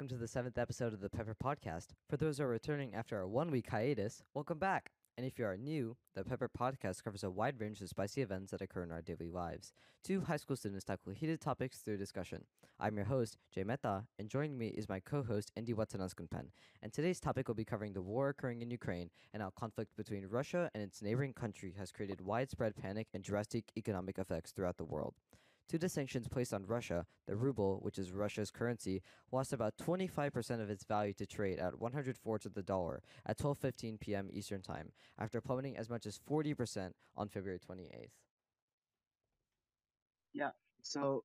welcome to the seventh episode of the Pepper Podcast. For those who are returning after a one week hiatus, welcome back. And if you are new, the Pepper Podcast covers a wide range of spicy events that occur in our daily lives. Two high school students tackle heated topics through discussion. I'm your host, Jai Mehta, and joining me is my co host, Andy Watananskunpan. And today's topic will be covering the war occurring in Ukraine and how conflict between Russia and its neighboring country has created widespread panic and drastic economic effects throughout the world. Due to sanctions placed on Russia, the ruble, which is Russia's currency, lost about 25% of its value to trade at 104 to the dollar at 12:15 p.m. Eastern Time, after plummeting as much as 40% on February 28th. Yeah. So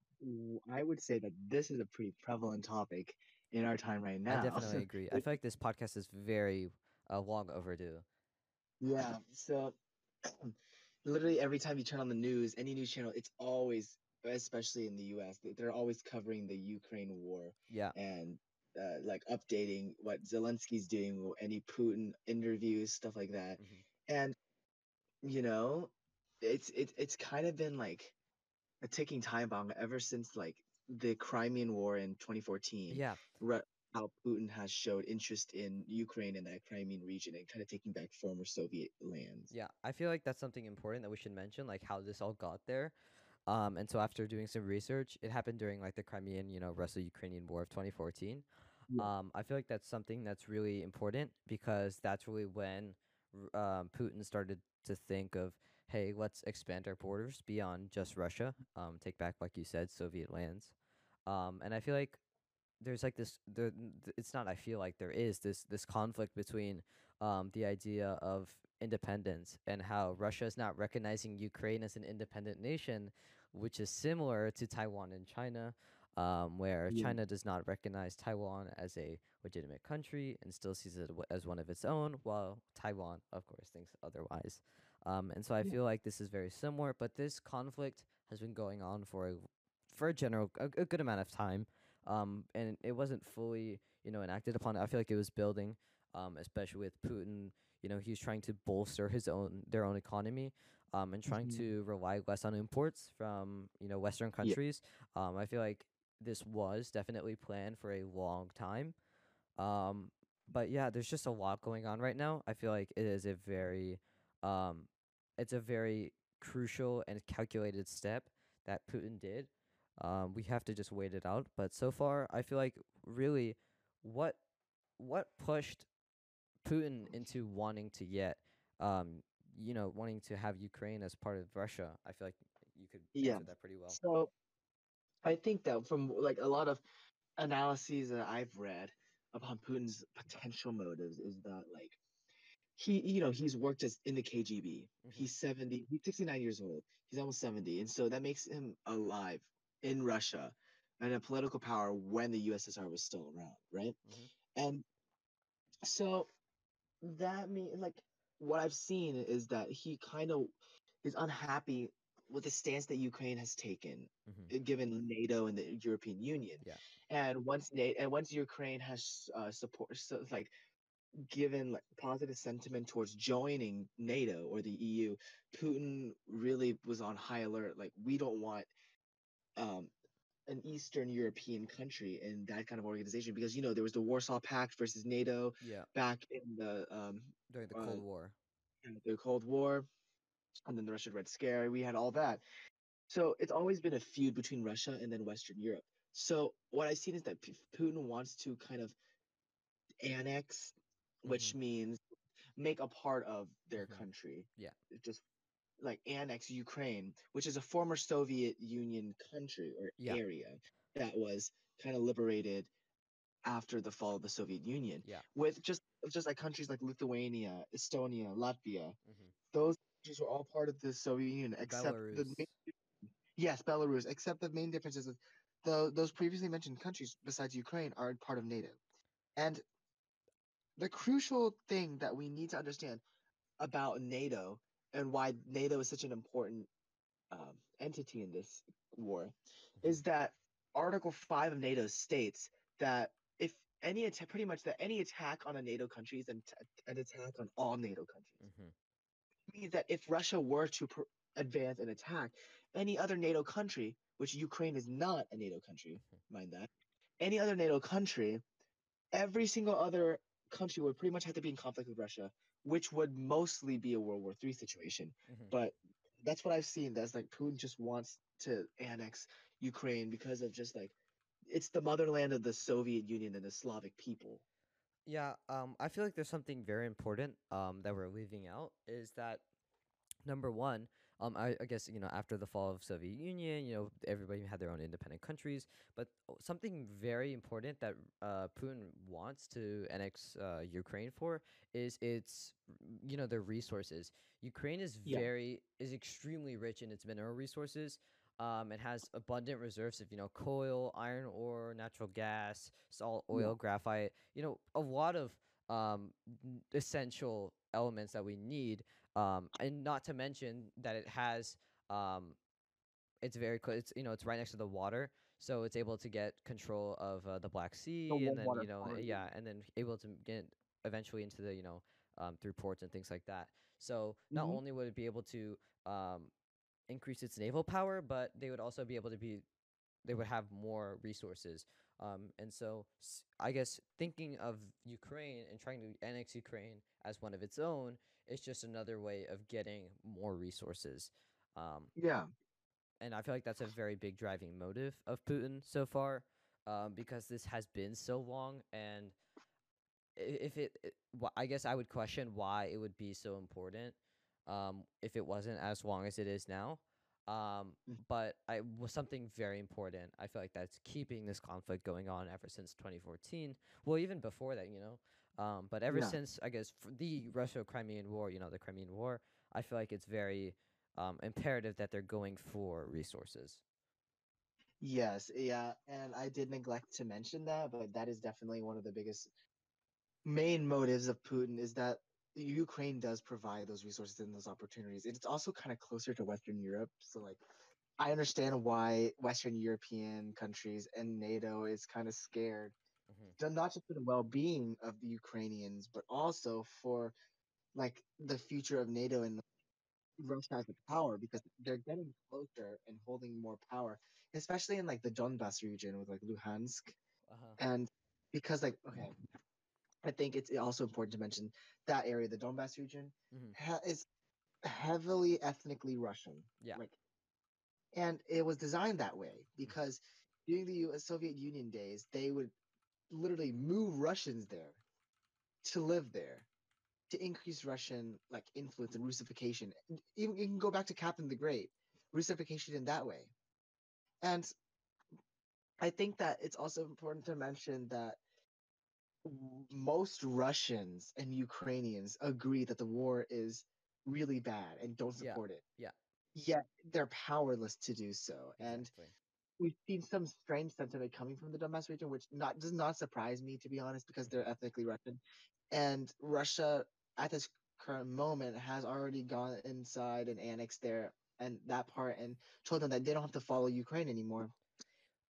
I would say that this is a pretty prevalent topic in our time right now. I definitely agree. I feel like this podcast is very uh, long overdue. yeah. So literally every time you turn on the news, any news channel, it's always, especially in the U.S., they- they're always covering the Ukraine war Yeah. and uh, like updating what Zelensky's doing, any Putin interviews, stuff like that. Mhm. And you know, it's it's it's kind of been like a ticking time bomb ever since like the Crimean War in 2014. Yeah. Ru- how Putin has showed interest in Ukraine and that Crimean region and kind of taking back former Soviet lands. Yeah, I feel like that's something important that we should mention, like how this all got there. Um, and so after doing some research, it happened during like the Crimean, you know, Russo-Ukrainian War of 2014. Yeah. Um, I feel like that's something that's really important because that's really when r- um, Putin started to think of, hey, let's expand our borders beyond just Russia, um, take back, like you said, Soviet lands. Um, and I feel like there's like this there it's not I feel like there is this this conflict between um the idea of independence and how Russia is not recognizing Ukraine as an independent nation which is similar to Taiwan and China um where Yeah. China does not recognize Taiwan as a legitimate country and still sees it w- as one of its own while Taiwan of course thinks otherwise um and so I Yeah. feel like this is very similar but this conflict has been going on for a for a general a, a good amount of time um, and it wasn't fully, you know, enacted upon. I feel like it was building, um, especially with Putin. You know, he was trying to bolster his own their own economy, um, and trying Mhm. to rely less on imports from you know Western countries. Um, I feel like this was definitely planned for a long time. Um, but yeah, there's just a lot going on right now. I feel like it is a very, um, it's a very crucial and calculated step that Putin did. Um, we have to just wait it out. But so far, I feel like really, what what pushed Putin into wanting to get, um, you know, wanting to have Ukraine as part of Russia. I feel like you could Yeah. answer that pretty well. So I think that from like a lot of analyses that I've read upon Putin's potential motives is that like he you know he's worked as in the KGB. Mhm. He's 70, he's 69 years old. He's almost 70. And so that makes him alive in Russia and a political power when the USSR was still around, right? Mhm. And so that mean like what I've seen is that he kind of is unhappy with the stance that Ukraine has taken Mhm. uh, given NATO and the European Union. Yeah. And once NATO and once Ukraine has uh, support, so like given like positive sentiment towards joining NATO or the EU, Putin really was on high alert. Like we don't want um, an Eastern European country in that kind of organization because you know there was the Warsaw Pact versus NATO Yeah, back in the um, during the uh, Cold War. the Cold War, and then the Russian Red Scare. We had all that. So it's always been a feud between Russia and then Western Europe. So what I've seen is that Putin wants to kind of annex, which Mhm. means make a part of their Mhm. country. Yeah. Just like annex Ukraine, which is a former Soviet Union country or Yeah. area that was kind of liberated after the fall of the Soviet Union Yeah. with just just like countries like Lithuania, Estonia, Latvia. Mhm. Those countries were all part of the Soviet Union, except the main, yes, Belarus. Except the main difference is that the those previously mentioned countries, besides Ukraine, are part of NATO. And the crucial thing that we need to understand about NATO and why NATO is such an important um, entity in this war is that Article 5 of NATO states that if any attack, pretty much that any attack on a NATO country is an, an attack on all NATO countries. Mhm. It means that if Russia were to pr- advance and attack any other NATO country, which Ukraine is not a NATO country, Mhm. mind that, any other NATO country every single other country would pretty much have to be in conflict with Russia, which would mostly be a World War Three situation. Mhm. But that's what I've seen. That's like Putin just wants to annex Ukraine because of just like it's the motherland of the Soviet Union and the Slavic people. Yeah, um, I feel like there's something very important um, that we're leaving out is that number one, um, I, I guess you know after the fall of Soviet Union, you know everybody had their own independent countries, but something very important that uh, Putin wants to annex uh, Ukraine for is its you know their resources. Ukraine is Yeah. very is extremely rich in its mineral resources. Um, it has abundant reserves of you know coal, iron ore, natural gas, salt, Yeah. oil, graphite. You know a lot of um, essential elements that we need um, and not to mention that it has um, it's very close. It's you know it's right next to the water, so it's able to get control of uh, the Black Sea, warm and then you know corridor. yeah, and then able to get eventually into the you know um, through ports and things like that. So not Mhm. only would it be able to um, increase its naval power, but they would also be able to be they would have more resources. Um, and so s- I guess thinking of Ukraine and trying to annex Ukraine as one of its own is just another way of getting more resources. Um, Yeah. and I feel like that's a very big driving motive of Putin so far, um, because this has been so long, and if it, it I guess I would question why it would be so important, um, if it wasn't as long as it is now. Um, Mm. but I was something very important. I feel like that's keeping this conflict going on ever since 2014. Well, even before that, you know. Um, but ever Yeah. since I guess the Russo-Crimean War, you know, the Crimean War, I feel like it's very um, imperative that they're going for resources. Yes, yeah, and I did neglect to mention that, but that is definitely one of the biggest main motives of Putin is that Ukraine does provide those resources and those opportunities. It's also kind of closer to Western Europe, so like I understand why Western European countries and NATO is kind of scared, Mhm. ju- not just for the well-being of the Ukrainians, but also for like the future of NATO and Russia as a power because they're getting closer and holding more power, especially in like the Donbas region with like Luhansk. Uh-huh. And because like okay, I think it's also important to mention that area, the Donbas region, Mhm. ha- is heavily ethnically Russian. Yeah. Like, and it was designed that way because during the U- Soviet Union days, they would literally move Russians there to live there to increase Russian like influence and Russification. Even you can go back to Catherine the Great, Russification in that way. And I think that it's also important to mention that most Russians and Ukrainians agree that the war is really bad and don't Yeah, support it. yeah. Yet they're powerless to do so. And Exactly. We've seen some strange sentiment coming from the Donbass region, which not does not surprise me to be honest, because they're ethnically Russian, and Russia at this current moment has already gone inside and annexed there and that part and told them that they don't have to follow Ukraine anymore.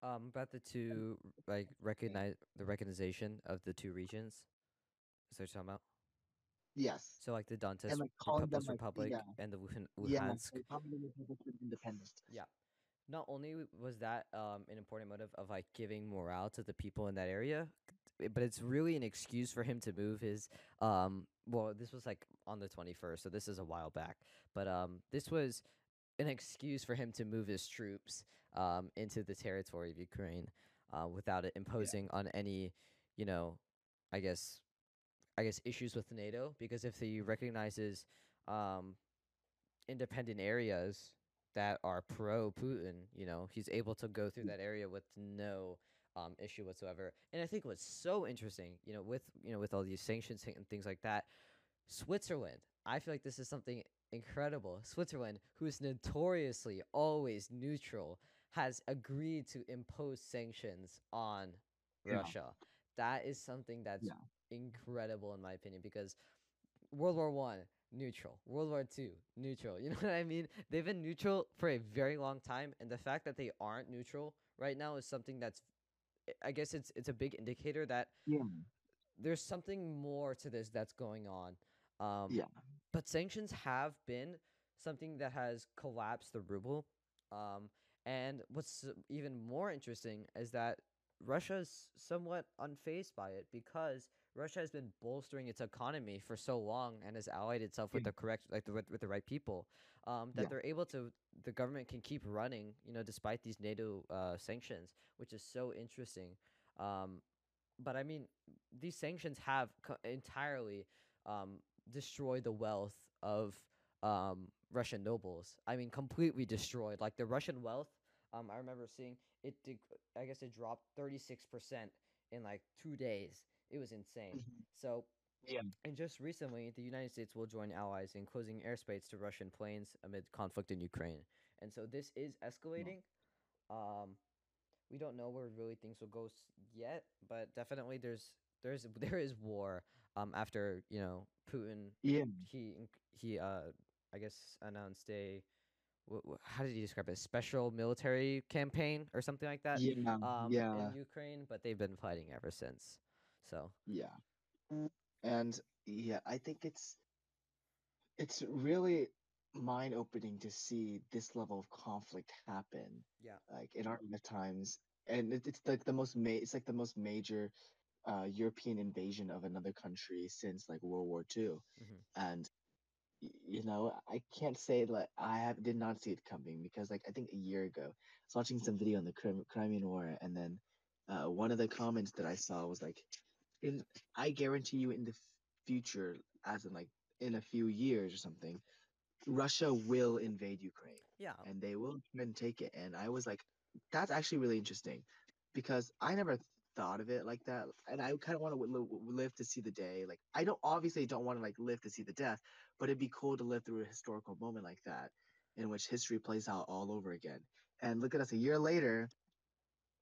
Um, about the two like recognize the recognition of the two regions. Is that what you're talking about? Yes. So like the Donetsk like, them, like, Republic yeah. and the Yeah, Luhansk. like, Republic of independent. Yeah. Not only was that um, an important motive of like giving morale to the people in that area, but it's really an excuse for him to move his. Um, well, this was like on the twenty first, so this is a while back. But um, this was an excuse for him to move his troops um, into the territory of Ukraine uh, without it imposing on any, you know, I guess, I guess issues with NATO because if he recognizes um, independent areas that are pro Putin, you know, he's able to go through that area with no um, issue whatsoever. And I think what's so interesting, you know, with you know with all these sanctions and things like that, Switzerland. I feel like this is something incredible. Switzerland, who is notoriously always neutral, has agreed to impose sanctions on Yeah. Russia. That is something that's Yeah. incredible in my opinion because World War One neutral, World War Two neutral. You know what I mean? They've been neutral for a very long time, and the fact that they aren't neutral right now is something that's, I- guess it's it's a big indicator that Yeah. there's something more to this that's going on. Um, Yeah. But sanctions have been something that has collapsed the ruble. Um, and what's even more interesting is that Russia is somewhat unfazed by it because Russia has been bolstering its economy for so long and has allied itself with the correct like the, with, with the right people um, that Yeah. they're able to the government can keep running you know despite these NATO uh, sanctions which is so interesting. Um, but I mean these sanctions have co- entirely um, destroyed the wealth of um, Russian nobles. I mean completely destroyed. Like the Russian wealth um, I remember seeing it did I guess it dropped 36% in like 2 days it was insane Mhm. so Yeah. and just recently, the United States will join allies in closing airspace to Russian planes amid conflict in Ukraine. And so this is escalating. Um, we don't know where really things will go yet, but definitely there's there's there is war. Um, after you know Putin, Yeah. he he uh I guess announced a how did he describe it? Special military campaign or something like that. Yeah. Um, yeah. in Ukraine, but they've been fighting ever since. So Yeah. And yeah, I think it's it's really mind opening to see this level of conflict happen yeah, like in our lifetimes and it, it's like the most ma- it's like the most major uh European invasion of another country since like World War II Mhm. and you know I can't say like I have did not see it coming because like I think a year ago I was watching some video on the Crimean War and then uh one of the comments that I saw was like in I guarantee you in the future as in like in a few years or something Russia will invade Ukraine yeah. and they will and take it. And I was like, that's actually really interesting because I never thought of it like that. And I kind of want to live to see the day. Like, I don't obviously don't want to like live to see the death, but it'd be cool to live through a historical moment like that in which history plays out all over again. And look at us a year later,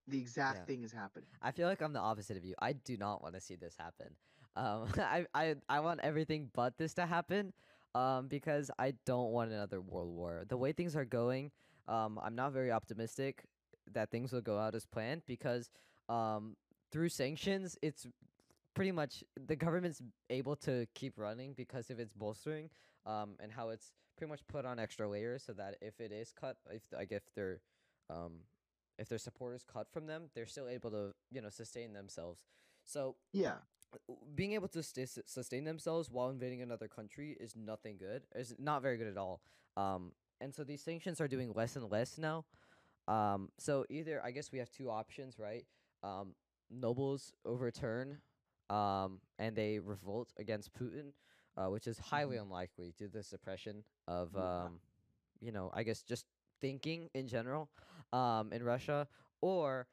the exact Yeah. thing is happening. I feel like I'm the opposite of you. I do not want to see this happen. Um, I, I I want everything but this to happen. Um, because I don't want another world war. The way things are going, um, I'm not very optimistic that things will go out as planned because um, through sanctions, it's pretty much the government's able to keep running because of its bolstering um, and how it's pretty much put on extra layers so that if it is cut, if like if their um, if their supporters cut from them, they're still able to you know sustain themselves. So Yeah. being able to sta s- sustain themselves while invading another country is nothing good. Is not very good at all. Um, and so these sanctions are doing less and less now. Um, so either I guess we have two options, right? Um, nobles overturn, um, and they revolt against Putin, uh, which is highly unlikely due to the suppression of, um, you know, I guess just thinking in general, um, in Russia, or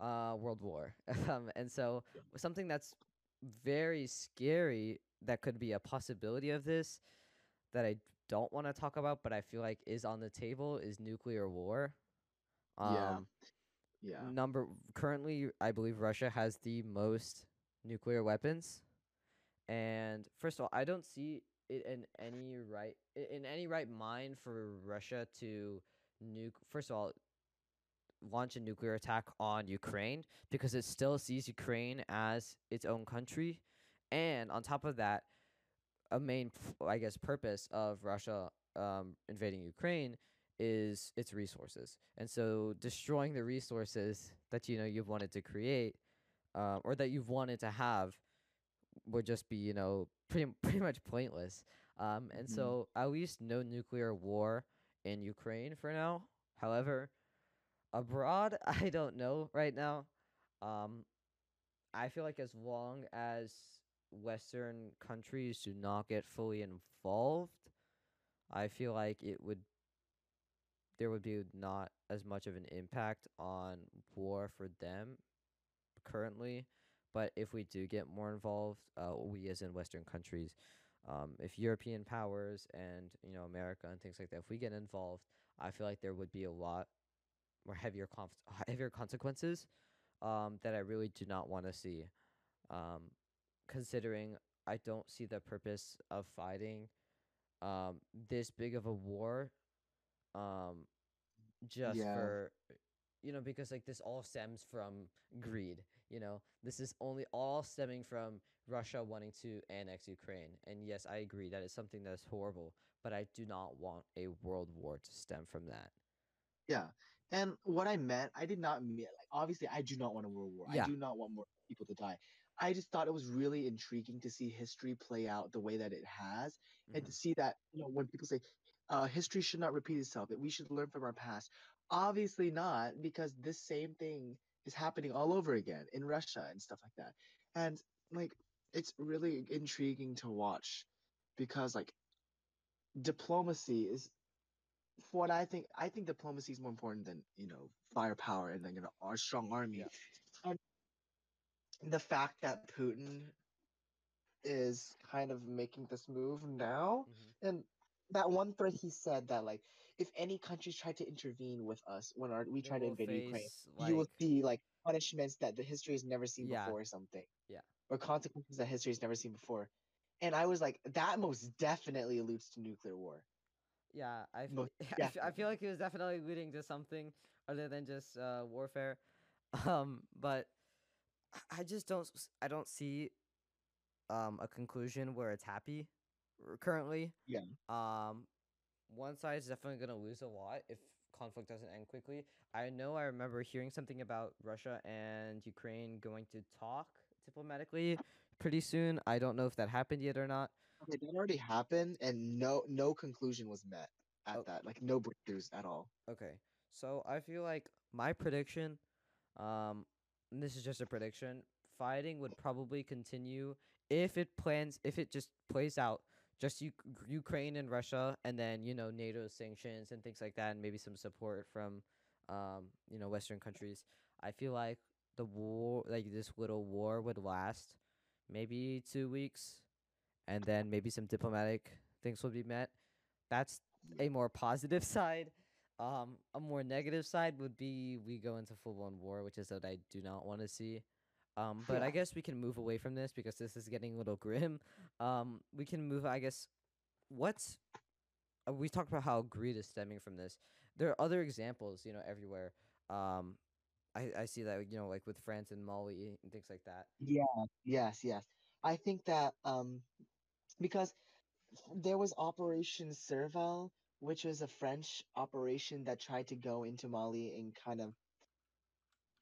uh, World War. um, and so something that's very scary that could be a possibility of this that I don't want to talk about, but I feel like is on the table is nuclear war. Um, Yeah. Yeah. Number currently, I believe Russia has the most nuclear weapons, and first of all, I don't see it in any right in any right mind for Russia to nuke. First of all, launch a nuclear attack on Ukraine because it still sees Ukraine as its own country, and on top of that, a main, I guess, purpose of Russia um, invading Ukraine is its resources, and so destroying the resources that you know you've wanted to create, uh, or that you've wanted to have, would just be you know pretty pretty much pointless. Um, and Mhm. so at least no nuclear war in Ukraine for now. However, abroad, I don't know right now. Um, I feel like as long as Western countries do not get fully involved, I feel like it would there would be not as much of an impact on war for them currently. But if we do get more involved, uh, we as in Western countries, um, if European powers and you know America and things like that, if we get involved, I feel like there would be a lot more heavier conf- heavier consequences um, that I really do not want to see. Um, considering I don't see the purpose of fighting um, this big of a war um, just Yeah. for you know because like this all stems from greed you know this is only all stemming from russia wanting to annex ukraine and yes i agree that is something that is horrible but i do not want a world war to stem from that Yeah, And what I meant, I did not mean like obviously I do not want a world war. Yeah. I do not want more people to die. I just thought it was really intriguing to see history play out the way that it has, and to Mhm. see that you know when people say uh, history should not repeat itself, that we should learn from our past. Obviously not, because this same thing is happening all over again in Russia and stuff like that. And like it's really intriguing to watch because like diplomacy is what I think. I think diplomacy is more important than you know firepower and then you know our strong army. Yeah. And the fact that Putin is kind of making this move now, Mhm. and that one thread he said that like if any countries try to intervene with us when our, we try to invade Ukraine, face, you will see like punishments that the history has never seen Yeah. before or something. Yeah. Or consequences that history has never seen before. And I was like, that most definitely alludes to nuclear war. Yeah, I, f- Most I, f- I feel like he was definitely leading to something other than just uh, warfare. Um, but I- just don't s- I don't see um a conclusion where it's happy currently. Yeah. Um, one side is definitely gonna lose a lot if conflict doesn't end quickly. I know I remember hearing something about Russia and Ukraine going to talk diplomatically pretty soon. I don't know if that happened yet or not. Okay, that already happened, and no no conclusion was met at Oh. that. Like no breakthroughs at all. Okay. So I feel like my prediction, um, and this is just a prediction, fighting would probably continue if it plans, if it just plays out, just U- Ukraine and Russia, and then you know NATO sanctions and things like that, and maybe some support from, um, you know, Western countries. I feel like the war, like this little war, would last maybe two weeks, and then maybe some diplomatic things will be met. That's a more positive side. Um, a more negative side would be we go into full blown war, which is what I do not want to see. Um, but I guess we can move away from this because this is getting a little grim. Um, we can move. I guess what's uh, we talked about how greed is stemming from this. There are other examples, you know, everywhere. Um, I I see that you know like with France and Mali and things like that. Yeah. Yes. Yes. I think that um, because there was Operation Serval, which was a French operation that tried to go into Mali and kind of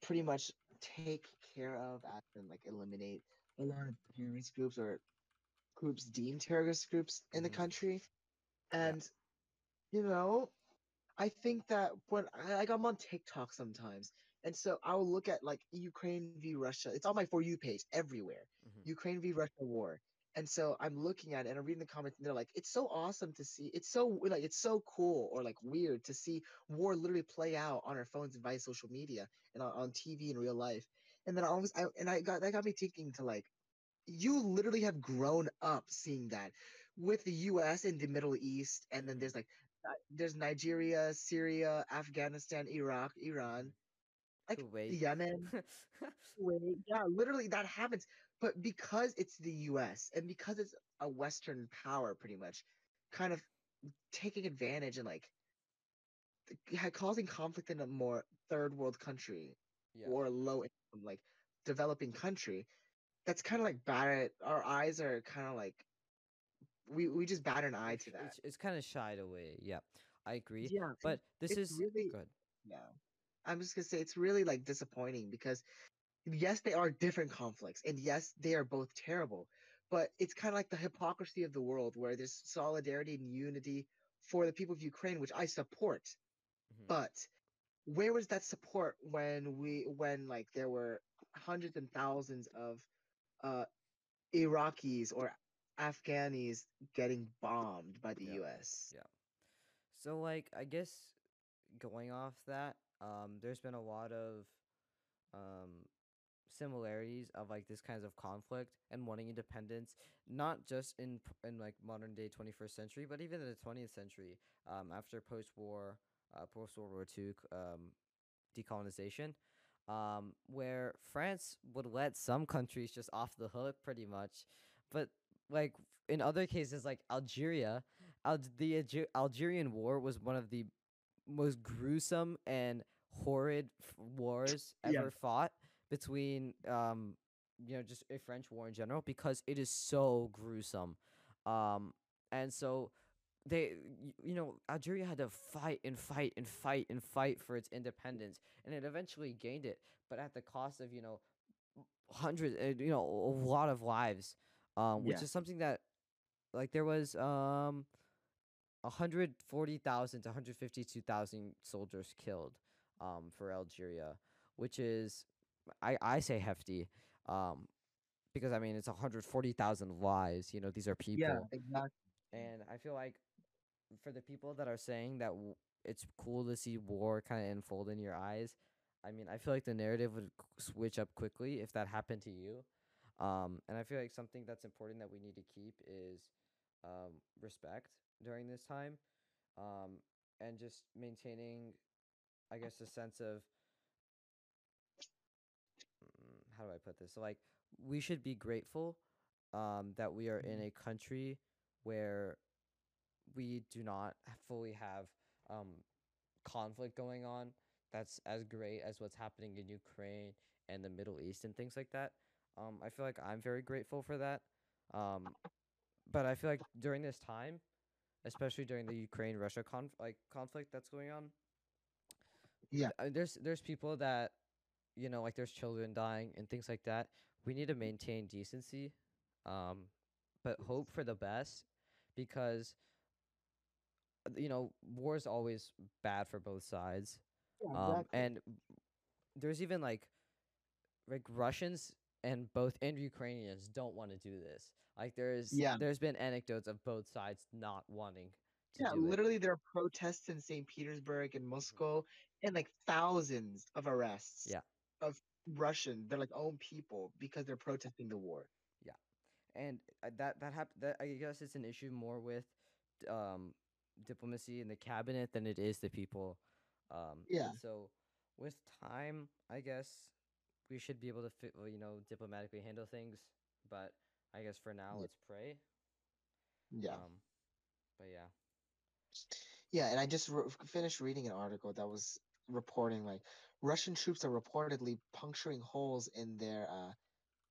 pretty much take care of and like eliminate a lot of terrorist groups or groups deemed terrorist groups in the Mhm. country. And you know, I think that when I, like I'm on TikTok sometimes, and so I'll look at like Ukraine v Russia. It's on my for you page everywhere. Mhm. Ukraine v Russia war. And so I'm looking at it and I'm reading the comments and they're like, it's so awesome to see. It's so like it's so cool or like weird to see war literally play out on our phones and via social media and on, on TV in real life. And then I always I, and I got that got me thinking to like, you literally have grown up seeing that with the U.S. in the Middle East, and then there's like there's Nigeria, Syria, Afghanistan, Iraq, Iran, like Kuwait. Yemen. Kuwait. Yeah, literally that happens. But because it's the US and because it's a Western power, pretty much, kind of taking advantage and like causing conflict in a more third world country yeah. or low income, like developing country, that's kind of like bad. Our eyes are kind of like we we just bat an eye to that. It's, it's kind of shied away. Yeah, I agree. Yeah, But this is really- good. Yeah. I'm just gonna say it's really like disappointing because yes, they are different conflicts, and yes, they are both terrible. But it's kind of like the hypocrisy of the world where there's solidarity and unity for the people of Ukraine, which I support. Mhm. But where was that support when we when like there were hundreds and thousands of uh Iraqis or Afghanis getting bombed by the Yeah. US? Yeah. So like I guess going off that, um, there's been a lot of um similarities of like this kinds of conflict and wanting independence, not just in in like modern day 21st century, but even in the 20th century. Um, after post war, uh, post World War II, c- um, decolonization. Um, where France would let some countries just off the hook pretty much, but like in other cases like Algeria, Al- the Alge- Algerian War was one of the most gruesome and horrid f- wars Yeah. ever fought between um you know just a French war in general because it is so gruesome. Um and so they you know Algeria had to fight and fight and fight and fight for its independence and it eventually gained it but at the cost of you know hundreds uh, you know a lot of lives um which Yeah. is something that like there was um 140,000 to 152,000 soldiers killed um for Algeria which is I I say hefty um because I mean it's 140,000 lives you know these are people Yeah, exactly. and I feel like for the people that are saying that w- it's cool to see war kind of unfold in your eyes, I mean, I feel like the narrative would switch up quickly if that happened to you. Um, and I feel like something that's important that we need to keep is um, respect during this time um, and just maintaining, I guess, a sense of how do I put this? So, like, we should be grateful um, that we are in a country where we do not fully have um, conflict going on that's as great as what's happening in Ukraine and the Middle East and things like that. Um, I feel like I'm very grateful for that. Um, but I feel like during this time, especially during the Ukraine Russia conf- like conflict that's going on, Yeah. uh, there's there's people that you know like there's children dying and things like that. We need to maintain decency, um, but hope for the best because uh, you know war is always bad for both sides. Yeah, Um, exactly. and there's even like like Russians and both and Ukrainians don't want to do this. Like there's Yeah. there's been anecdotes of both sides not wanting to yeah, do it. literally there are protests in St. Petersburg and Moscow and like thousands of arrests Yeah. Of Russian, they're like own people because they're protesting the war. Yeah, and uh, that that hap- that I guess it's an issue more with um diplomacy in the cabinet than it is the people. Um, Yeah. So with time, I guess we should be able to fit, you know, diplomatically handle things. But I guess for now, Yeah. let's pray. Yeah. Um, but yeah. Yeah, and I just re- finished reading an article that was reporting like Russian troops are reportedly puncturing holes in their uh,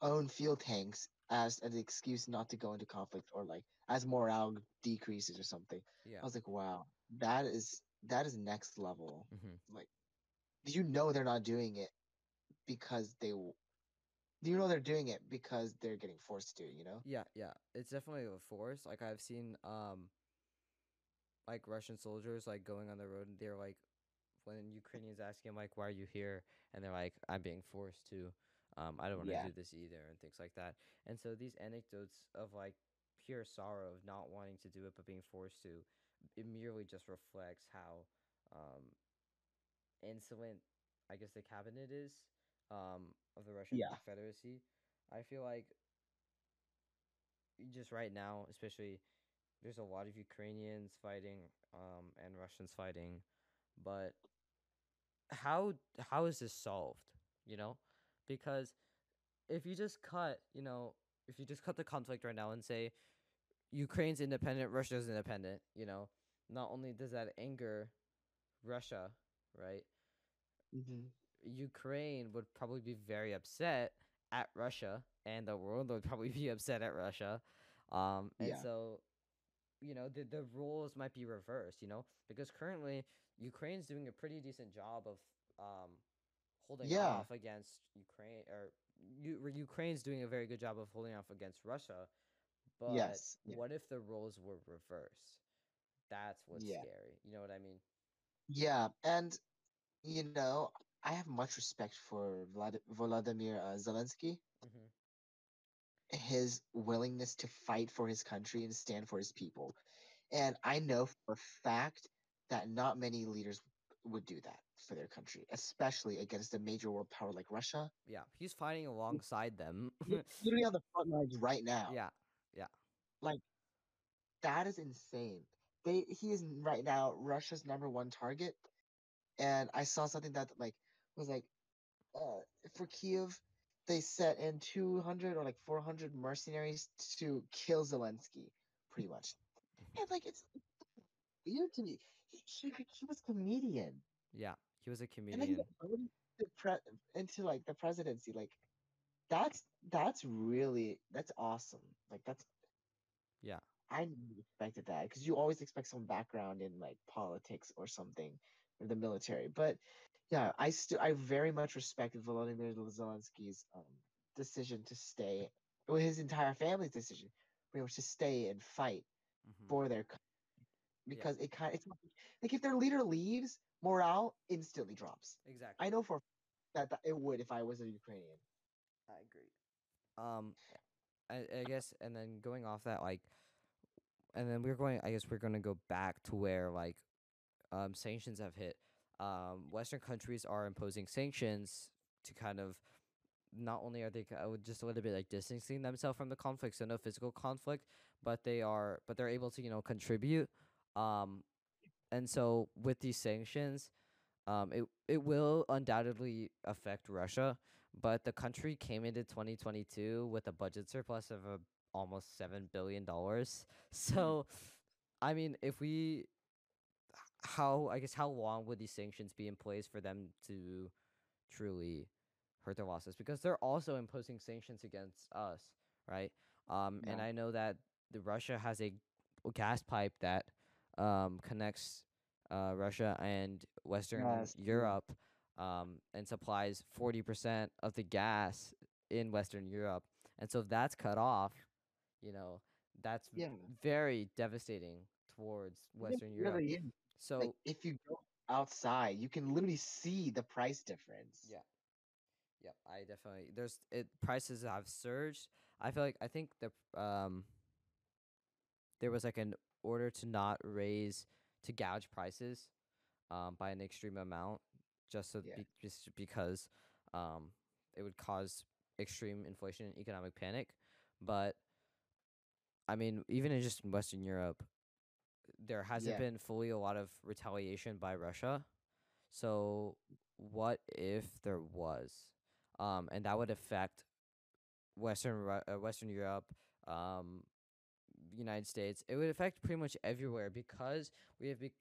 own fuel tanks as an excuse not to go into conflict or like as morale decreases or something. Yeah. I was like, wow, that is that is next level. Mm-hmm. Like, you know they're not doing it because they? you know they're doing it because they're getting forced to? You know? Yeah, yeah. It's definitely a force. Like I've seen um like Russian soldiers like going on the road and they're like when Ukrainians ask him like why are you here and they're like I'm being forced to um I don't want to Yeah. do this either and things like that. And so these anecdotes of like pure sorrow of not wanting to do it but being forced to it merely just reflects how um insolent I guess the cabinet is um of the Russian Yeah. Confederacy. I feel like just right now, especially there's a lot of Ukrainians fighting um and Russians fighting, but how how is this solved, you know? Because if you just cut, you know, if you just cut the conflict right now and say Ukraine's independent, Russia's independent, you know, not only does that anger Russia, right? Mm-hmm. Ukraine would probably be very upset at Russia, and the world would probably be upset at Russia. Um, and Yeah. so, you know, the the roles might be reversed. You know, because currently Ukraine's doing a pretty decent job of um holding Yeah. off against Ukraine, or U- Ukraine's doing a very good job of holding off against Russia. But Yes, what if the roles were reversed? That's what's Yeah. scary. You know what I mean? Yeah, and you know, I have much respect for Vlad- Volodymyr uh, Zelensky, Mm-hmm. His willingness to fight for his country and stand for his people. And I know for a fact that not many leaders would do that for their country, especially against a major world power like Russia. Yeah, he's fighting alongside them. Li- Literally on the front lines right now. yeah. Yeah. Like, that is insane. They he is right now Russia's number one target. And I saw something that like was like uh for Kiev they set in 200 or like 400 mercenaries to kill Zelensky pretty much. Mm-hmm. And like it's weird to me. He, he, he was comedian. Yeah, he was a And then he comedian. got voted to pre- into like the presidency like that's that's really that's awesome. Like that's Yeah. I expected that because you always expect some background in like politics or something or the military. But yeah, I still I very much respected Volodymyr Zelensky's um, decision to stay, or his entire family's decision, pretty much to stay and fight Mhm. for their country because it kind of it's not- like if their leader leaves, morale instantly drops. Exactly. I know for that, that it would if I was a Ukrainian. I agree. Um, I, I guess, and then going off that, like, and then we're going. I guess we're going to go back to where like, um, sanctions have hit. Um, Western countries are imposing sanctions to kind of. Not only are they uh, just a little bit like distancing themselves from the conflict, so no physical conflict, but they are, but they're able to you know contribute. Um, and so with these sanctions, um, it it will undoubtedly affect Russia, but the country came into 2022 with a budget surplus of uh almost seven billion dollars. So, I mean, if we, how I guess how long would these sanctions be in place for them to truly hurt their losses? Because they're also imposing sanctions against us, right? Um, and I know that the Russia has a gas pipe that um connects uh Russia and Western Yes. Europe um and supplies 40% of the gas in Western Europe. And so if that's cut off, you know, that's Yeah. very devastating towards Western Europe. really. So Like if you go outside, you can literally see the price difference. Yeah. Yep, I definitely there's it prices have surged. I feel like I think the um there was like an order to not raise to gouge prices um by an extreme amount just so Yeah. be, just because um it would cause extreme inflation and economic panic. But I mean, even in just in Western Europe, there hasn't Yeah. been fully a lot of retaliation by Russia. So what if there was? Um, and that would affect Western Ru- uh, Western Europe, um, United States. It would affect pretty much everywhere because we have, bec-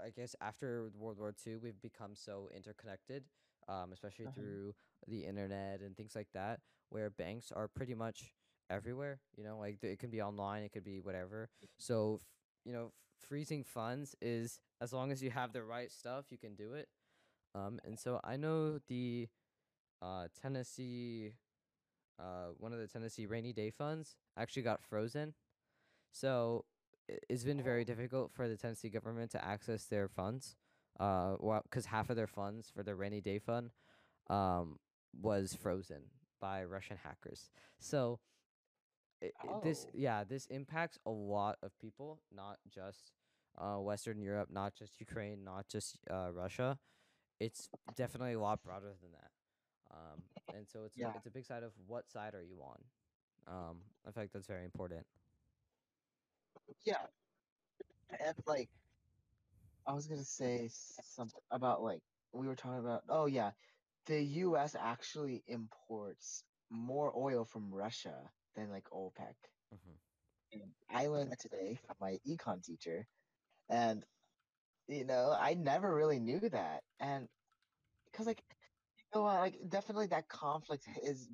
I- guess, after World War II, we've become so interconnected, um, especially Uh-huh. through the internet and things like that, where banks are pretty much everywhere. You know, like it can be online, it could be whatever. So, f- you know, f- freezing funds is as long as you have the right stuff, you can do it. Um, and so I know the uh, Tennessee, uh, one of the Tennessee rainy day funds actually got frozen. So it's been very Oh. difficult for the Tennessee government to access their funds. Uh, well, because half of their funds for their rainy day fund, um, was frozen by Russian hackers. So i i- this, Oh. yeah, this impacts a lot of people, not just uh, Western Europe, not just Ukraine, not just uh, Russia. It's definitely a lot broader than that. Um, and so it's a, Yeah. it's a big side of what side are you on. Um, I feel like that's very important. Yeah. And like I was gonna say something about like we were talking about oh yeah, the US actually imports more oil from Russia than like OPEC. hmm And I learned that today from my econ teacher. And you know, I never really knew that. And because like you know what, like definitely that conflict is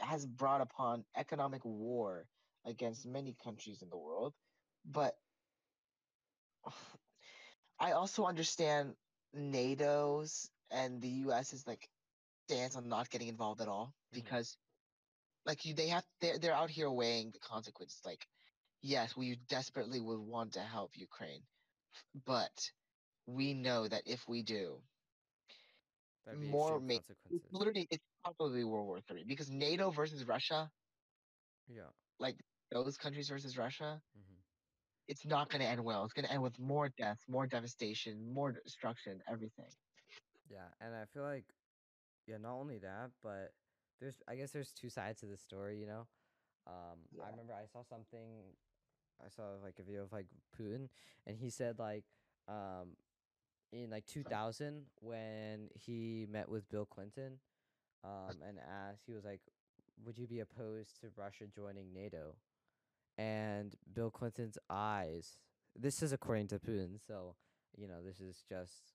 has brought upon economic war against many countries in the world. But I also understand NATO's and the U.S. is like stance on not getting involved at all Mhm. because like you they have they're, they're out here weighing the consequences like yes we desperately would want to help Ukraine but we know that if we do more ma- consequences. literally it's probably World War Three because NATO versus Russia Yeah. like those countries versus Russia hmm it's not going to end well it's going to end with more death more devastation more destruction everything Yeah, and I feel like, yeah, not only that, but there's, I guess there's two sides to the story, you know. Um, I remember I saw something, I saw like a video of like Putin, and he said like, um, in like 2000 when he met with Bill Clinton, um, and asked, he was like, "Would you be opposed to Russia joining NATO?" And Bill Clinton's eyes. This is according to Putin, so you know this is just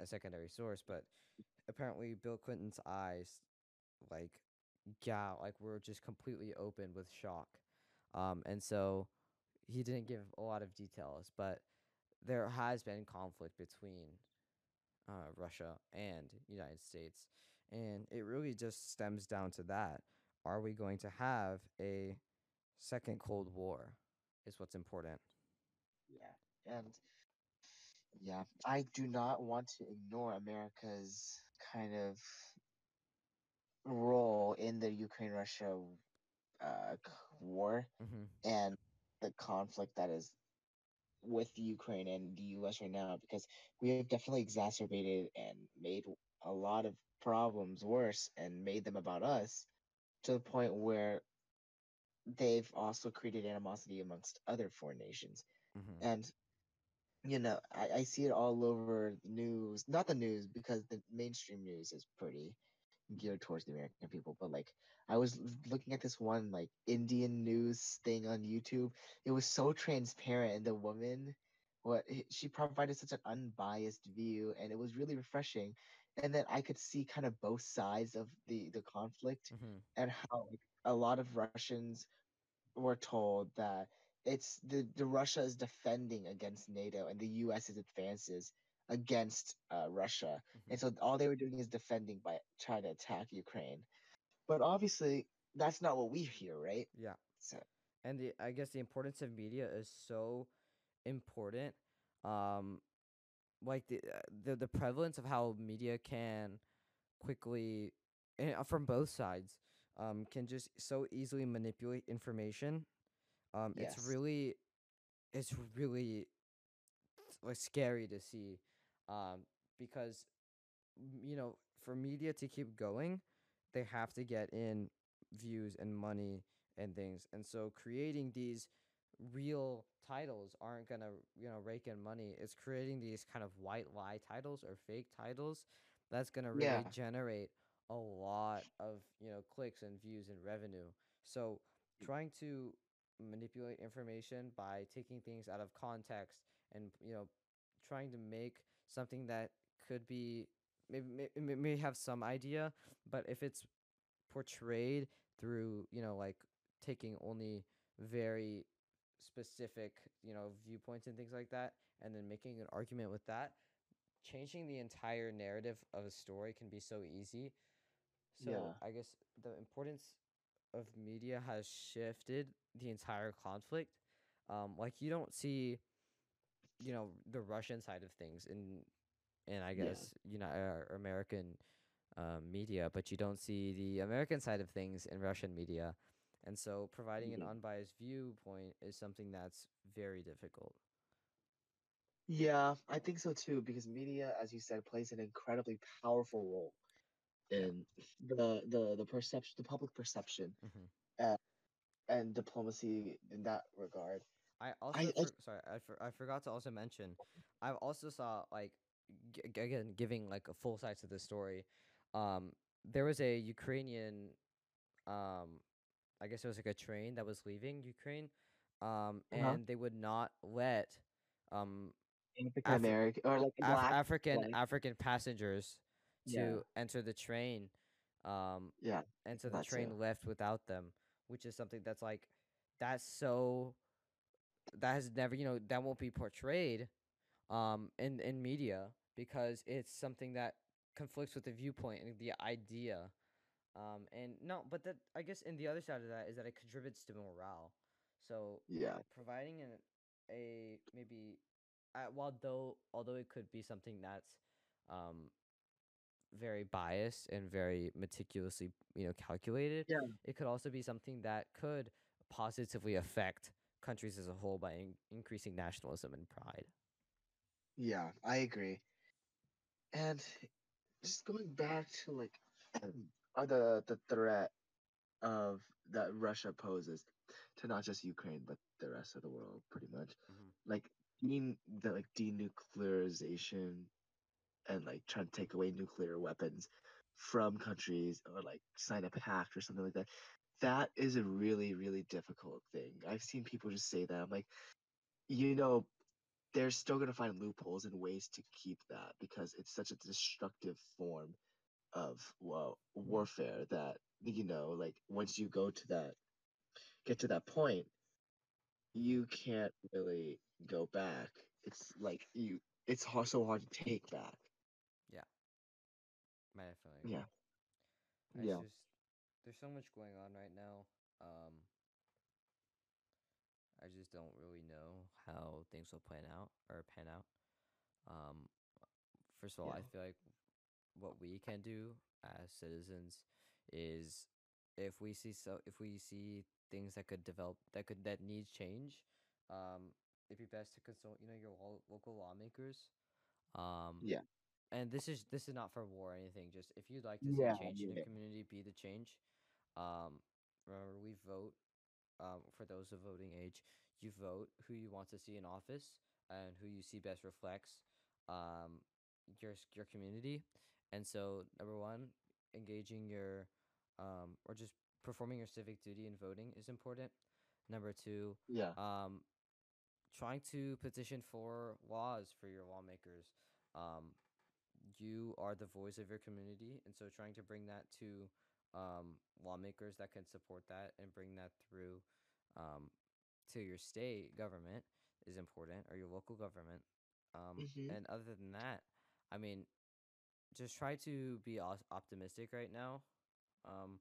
a secondary source, but apparently Bill Clinton's eyes, like, yeah, like we're just completely open with shock. Um, and so he didn't give a lot of details, but there has been conflict between uh, Russia and United States, and it really just stems down to that: Are we going to have a second Cold War? Is what's important. Yeah, and yeah, I do not want to ignore America's kind of role in the Ukraine-Russia uh, war Mm-hmm. and the conflict that is with Ukraine and the U.S. right now, because we have definitely exacerbated and made a lot of problems worse and made them about us to the point where they've also created animosity amongst other foreign nations. Mm-hmm. And you know, I, I see it all over the news. Not the news because the mainstream news is pretty geared towards the American people. But like, I was looking at this one like Indian news thing on YouTube. It was so transparent, and the woman, what she provided such an unbiased view, and it was really refreshing. And then I could see kind of both sides of the the conflict Mm-hmm. and how like, a lot of Russians were told that it's the, the Russia is defending against NATO and the US's advances against uh, Russia. And so all they were doing is defending by trying to attack Ukraine. But obviously, that's not what we hear, right? Yeah. So and the I guess the importance of media is so important. Um, like the uh, the the prevalence of how media can quickly, uh, from both sides, um, can just so easily manipulate information. Um, it's really, it's really like scary to see, um, because you know for media to keep going, they have to get in views and money and things, and so creating these real titles aren't gonna you know rake in money. It's creating these kind of white lie titles or fake titles that's gonna really Yeah. generate a lot of you know clicks and views and revenue. So trying to manipulate information by taking things out of context and you know trying to make something that could be maybe may, may, have some idea but if it's portrayed through you know like taking only very specific you know viewpoints and things like that and then making an argument with that changing the entire narrative of a story can be so easy so Yeah. i guess the importance of media has shifted the entire conflict um like you don't see you know the russian side of things and and i Yeah. guess you know uh, american um, media but you don't see the american side of things in russian media and so providing an Mhm. unbiased viewpoint is something that's very difficult Yeah, I think so too, because media, as you said, plays an incredibly powerful role in the the the perception, the public perception, Mhm. uh, and diplomacy in that regard. I also I- I- sorry I, for, I forgot to also mention I also saw like g- again giving like a full side to the story. Um, there was a Ukrainian, um, I guess it was like a train that was leaving Ukraine, um, Uh-huh. and they would not let um African American or like Af- black. African like- African passengers to Yeah. enter the train, um, Yeah, and so the train left without them, which is something that's like that's so that has never you know that won't be portrayed um in in media because it's something that conflicts with the viewpoint and the idea um and no but that i guess in the other side of that is that it contributes to morale so yeah, providing an a maybe uh, while though although it could be something that's um very biased and very meticulously you know calculated Yeah. it could also be something that could positively affect countries as a whole by in- increasing nationalism and pride yeah. I agree. And just going back to like uh, the the threat of that Russia poses to not just Ukraine but the rest of the world, pretty much. Mhm. Like being the like denuclearization and like trying to take away nuclear weapons from countries or like sign a pact or something like that. That is a really really difficult thing. I've seen people just say that. I'm like, you know, they're still gonna find loopholes and ways to keep that because it's such a destructive form of well warfare that you know like once you go to that get to that point you can't really go back. It's like you. It's so hard to take back. I definitely Yeah. Yeah. Just there's so much going on right now. Um, I just don't really know how things will plan out or pan out. Um, first of all, I feel like what we can do as citizens is if we see so if we see things that could develop that could that needs change, um, it'd be best to consult you know your lo- local lawmakers. Um, Yeah. And this is this is not for war or anything. Just if you'd like to see Yeah, change in yeah. your community, be the change. Um, remember we vote. Um, for those of voting age, you vote who you want to see in office and who you see best reflects um your your community. And so number one, engaging your um or just performing your civic duty in voting is important. Number two, Yeah. um trying to petition for laws for your lawmakers. Um, you are the voice of your community, and so trying to bring that to um, lawmakers that can support that and bring that through um, to your state government is important or your local government. Um, Mhm. And other than that, I mean, just try to be optimistic right now. Um,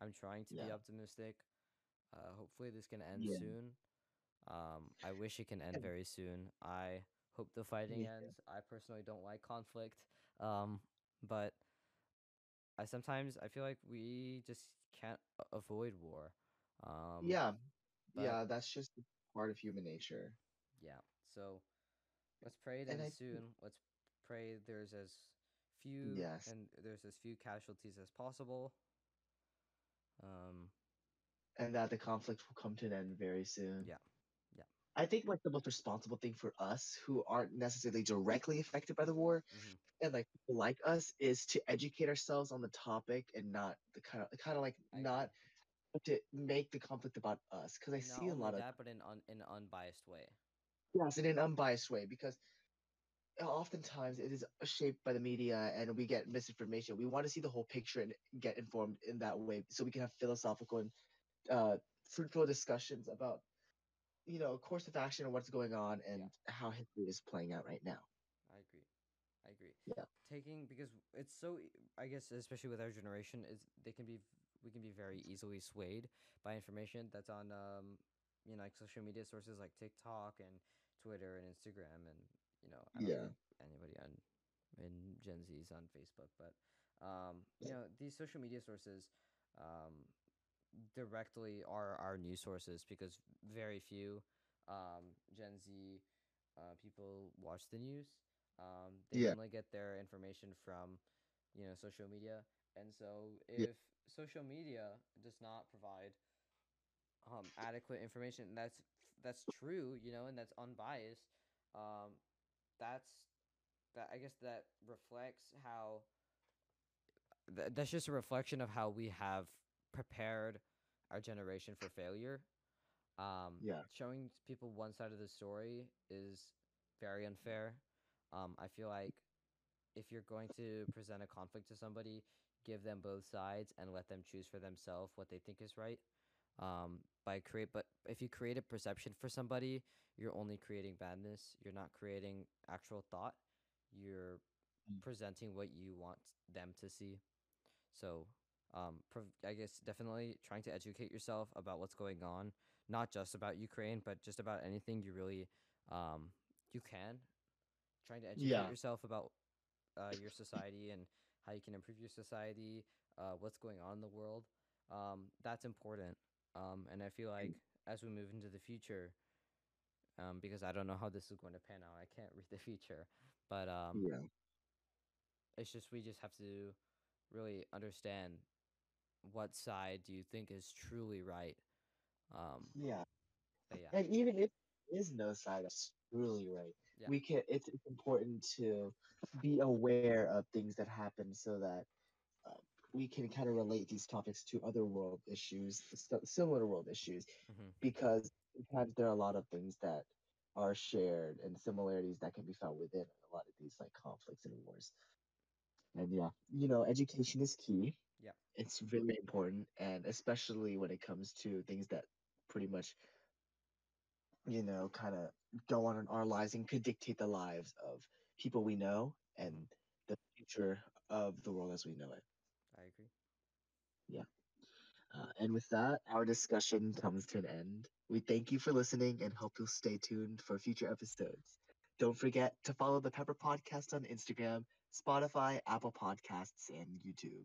I'm trying to be optimistic. Uh, hopefully, this can end Yeah. soon. Um, I wish it can end very soon. I hope the fighting too. ends. I personally don't like conflict. Um, but I sometimes I feel like we just can't avoid war. Um, yeah. but- Yeah. That's just part of human nature. yeah. So let's pray it And ends I soon. Let's pray there's as few Yes. and there's as few casualties as possible. Um, and that the conflict will come to an end very soon. Yeah. I think like the most responsible thing for us who aren't necessarily directly affected by the war mhm, and like people like us is to educate ourselves on the topic and not the kind of kind of like I agree. not to make the conflict about us because I not see a lot of that, but in un, in an unbiased way. yes in an unbiased way because oftentimes it is shaped by the media and we get misinformation. We want to see the whole picture and get informed in that way so we can have philosophical and uh, fruitful discussions about you know course of action and what's going on and how history is playing out right now. I agree. I agree. Yeah. Taking because it's so I guess especially with our generation is they can be we can be very easily swayed by information that's on um you know like social media sources like TikTok and Twitter and Instagram and you know I don't Yeah. think anybody on in Gen Z's on Facebook but um you Yeah. know these social media sources um directly are our news sources because very few um Gen Z uh, people watch the news. Um, they Yeah. only get their information from, you know, social media. And so Yeah. if social media does not provide um, adequate information, that's that's true, you know, and that's unbiased. Um, that's that. I guess that reflects how. Th- that's just a reflection of how we have prepared our generation for failure. Um, Yeah. showing people one side of the story is very unfair. Um, I feel like if you're going to present a conflict to somebody, give them both sides and let them choose for themselves what they think is right. Um, by create, but if you create a perception for somebody, you're only creating badness. You're not creating actual thought. You're Mm. presenting what you want them to see. So, um, prov- I guess definitely trying to educate yourself about what's going on, not just about Ukraine, but just about anything you really, um, you can. Trying to educate Yeah. yourself about uh, your society and how you can improve your society, uh, what's going on in the world. Um, that's important. Um, and I feel like as we move into the future, um, because I don't know how this is going to pan out, I can't read the future, but um, Yeah. it's just we just have to really understand what side do you think is truly right. Um, Yeah. yeah, And even if there is no side that's truly right, Yeah. we can. It's, it's important to be aware of things that happen so that uh, we can kind of relate these topics to other world issues, similar world issues, hmm because sometimes there are a lot of things that are shared and similarities that can be found within a lot of these like conflicts and wars. And yeah, you know, education is key. Yeah. It's very important, and especially when it comes to things that pretty much you know, kind of go on in our lives and could dictate the lives of people we know and the future of the world as we know it. I agree. Uh, and with that, our discussion comes to an end. We thank you for listening and hope you'll stay tuned for future episodes. Don't forget to follow the Pepper Podcast on Instagram, Spotify, Apple Podcasts, and YouTube.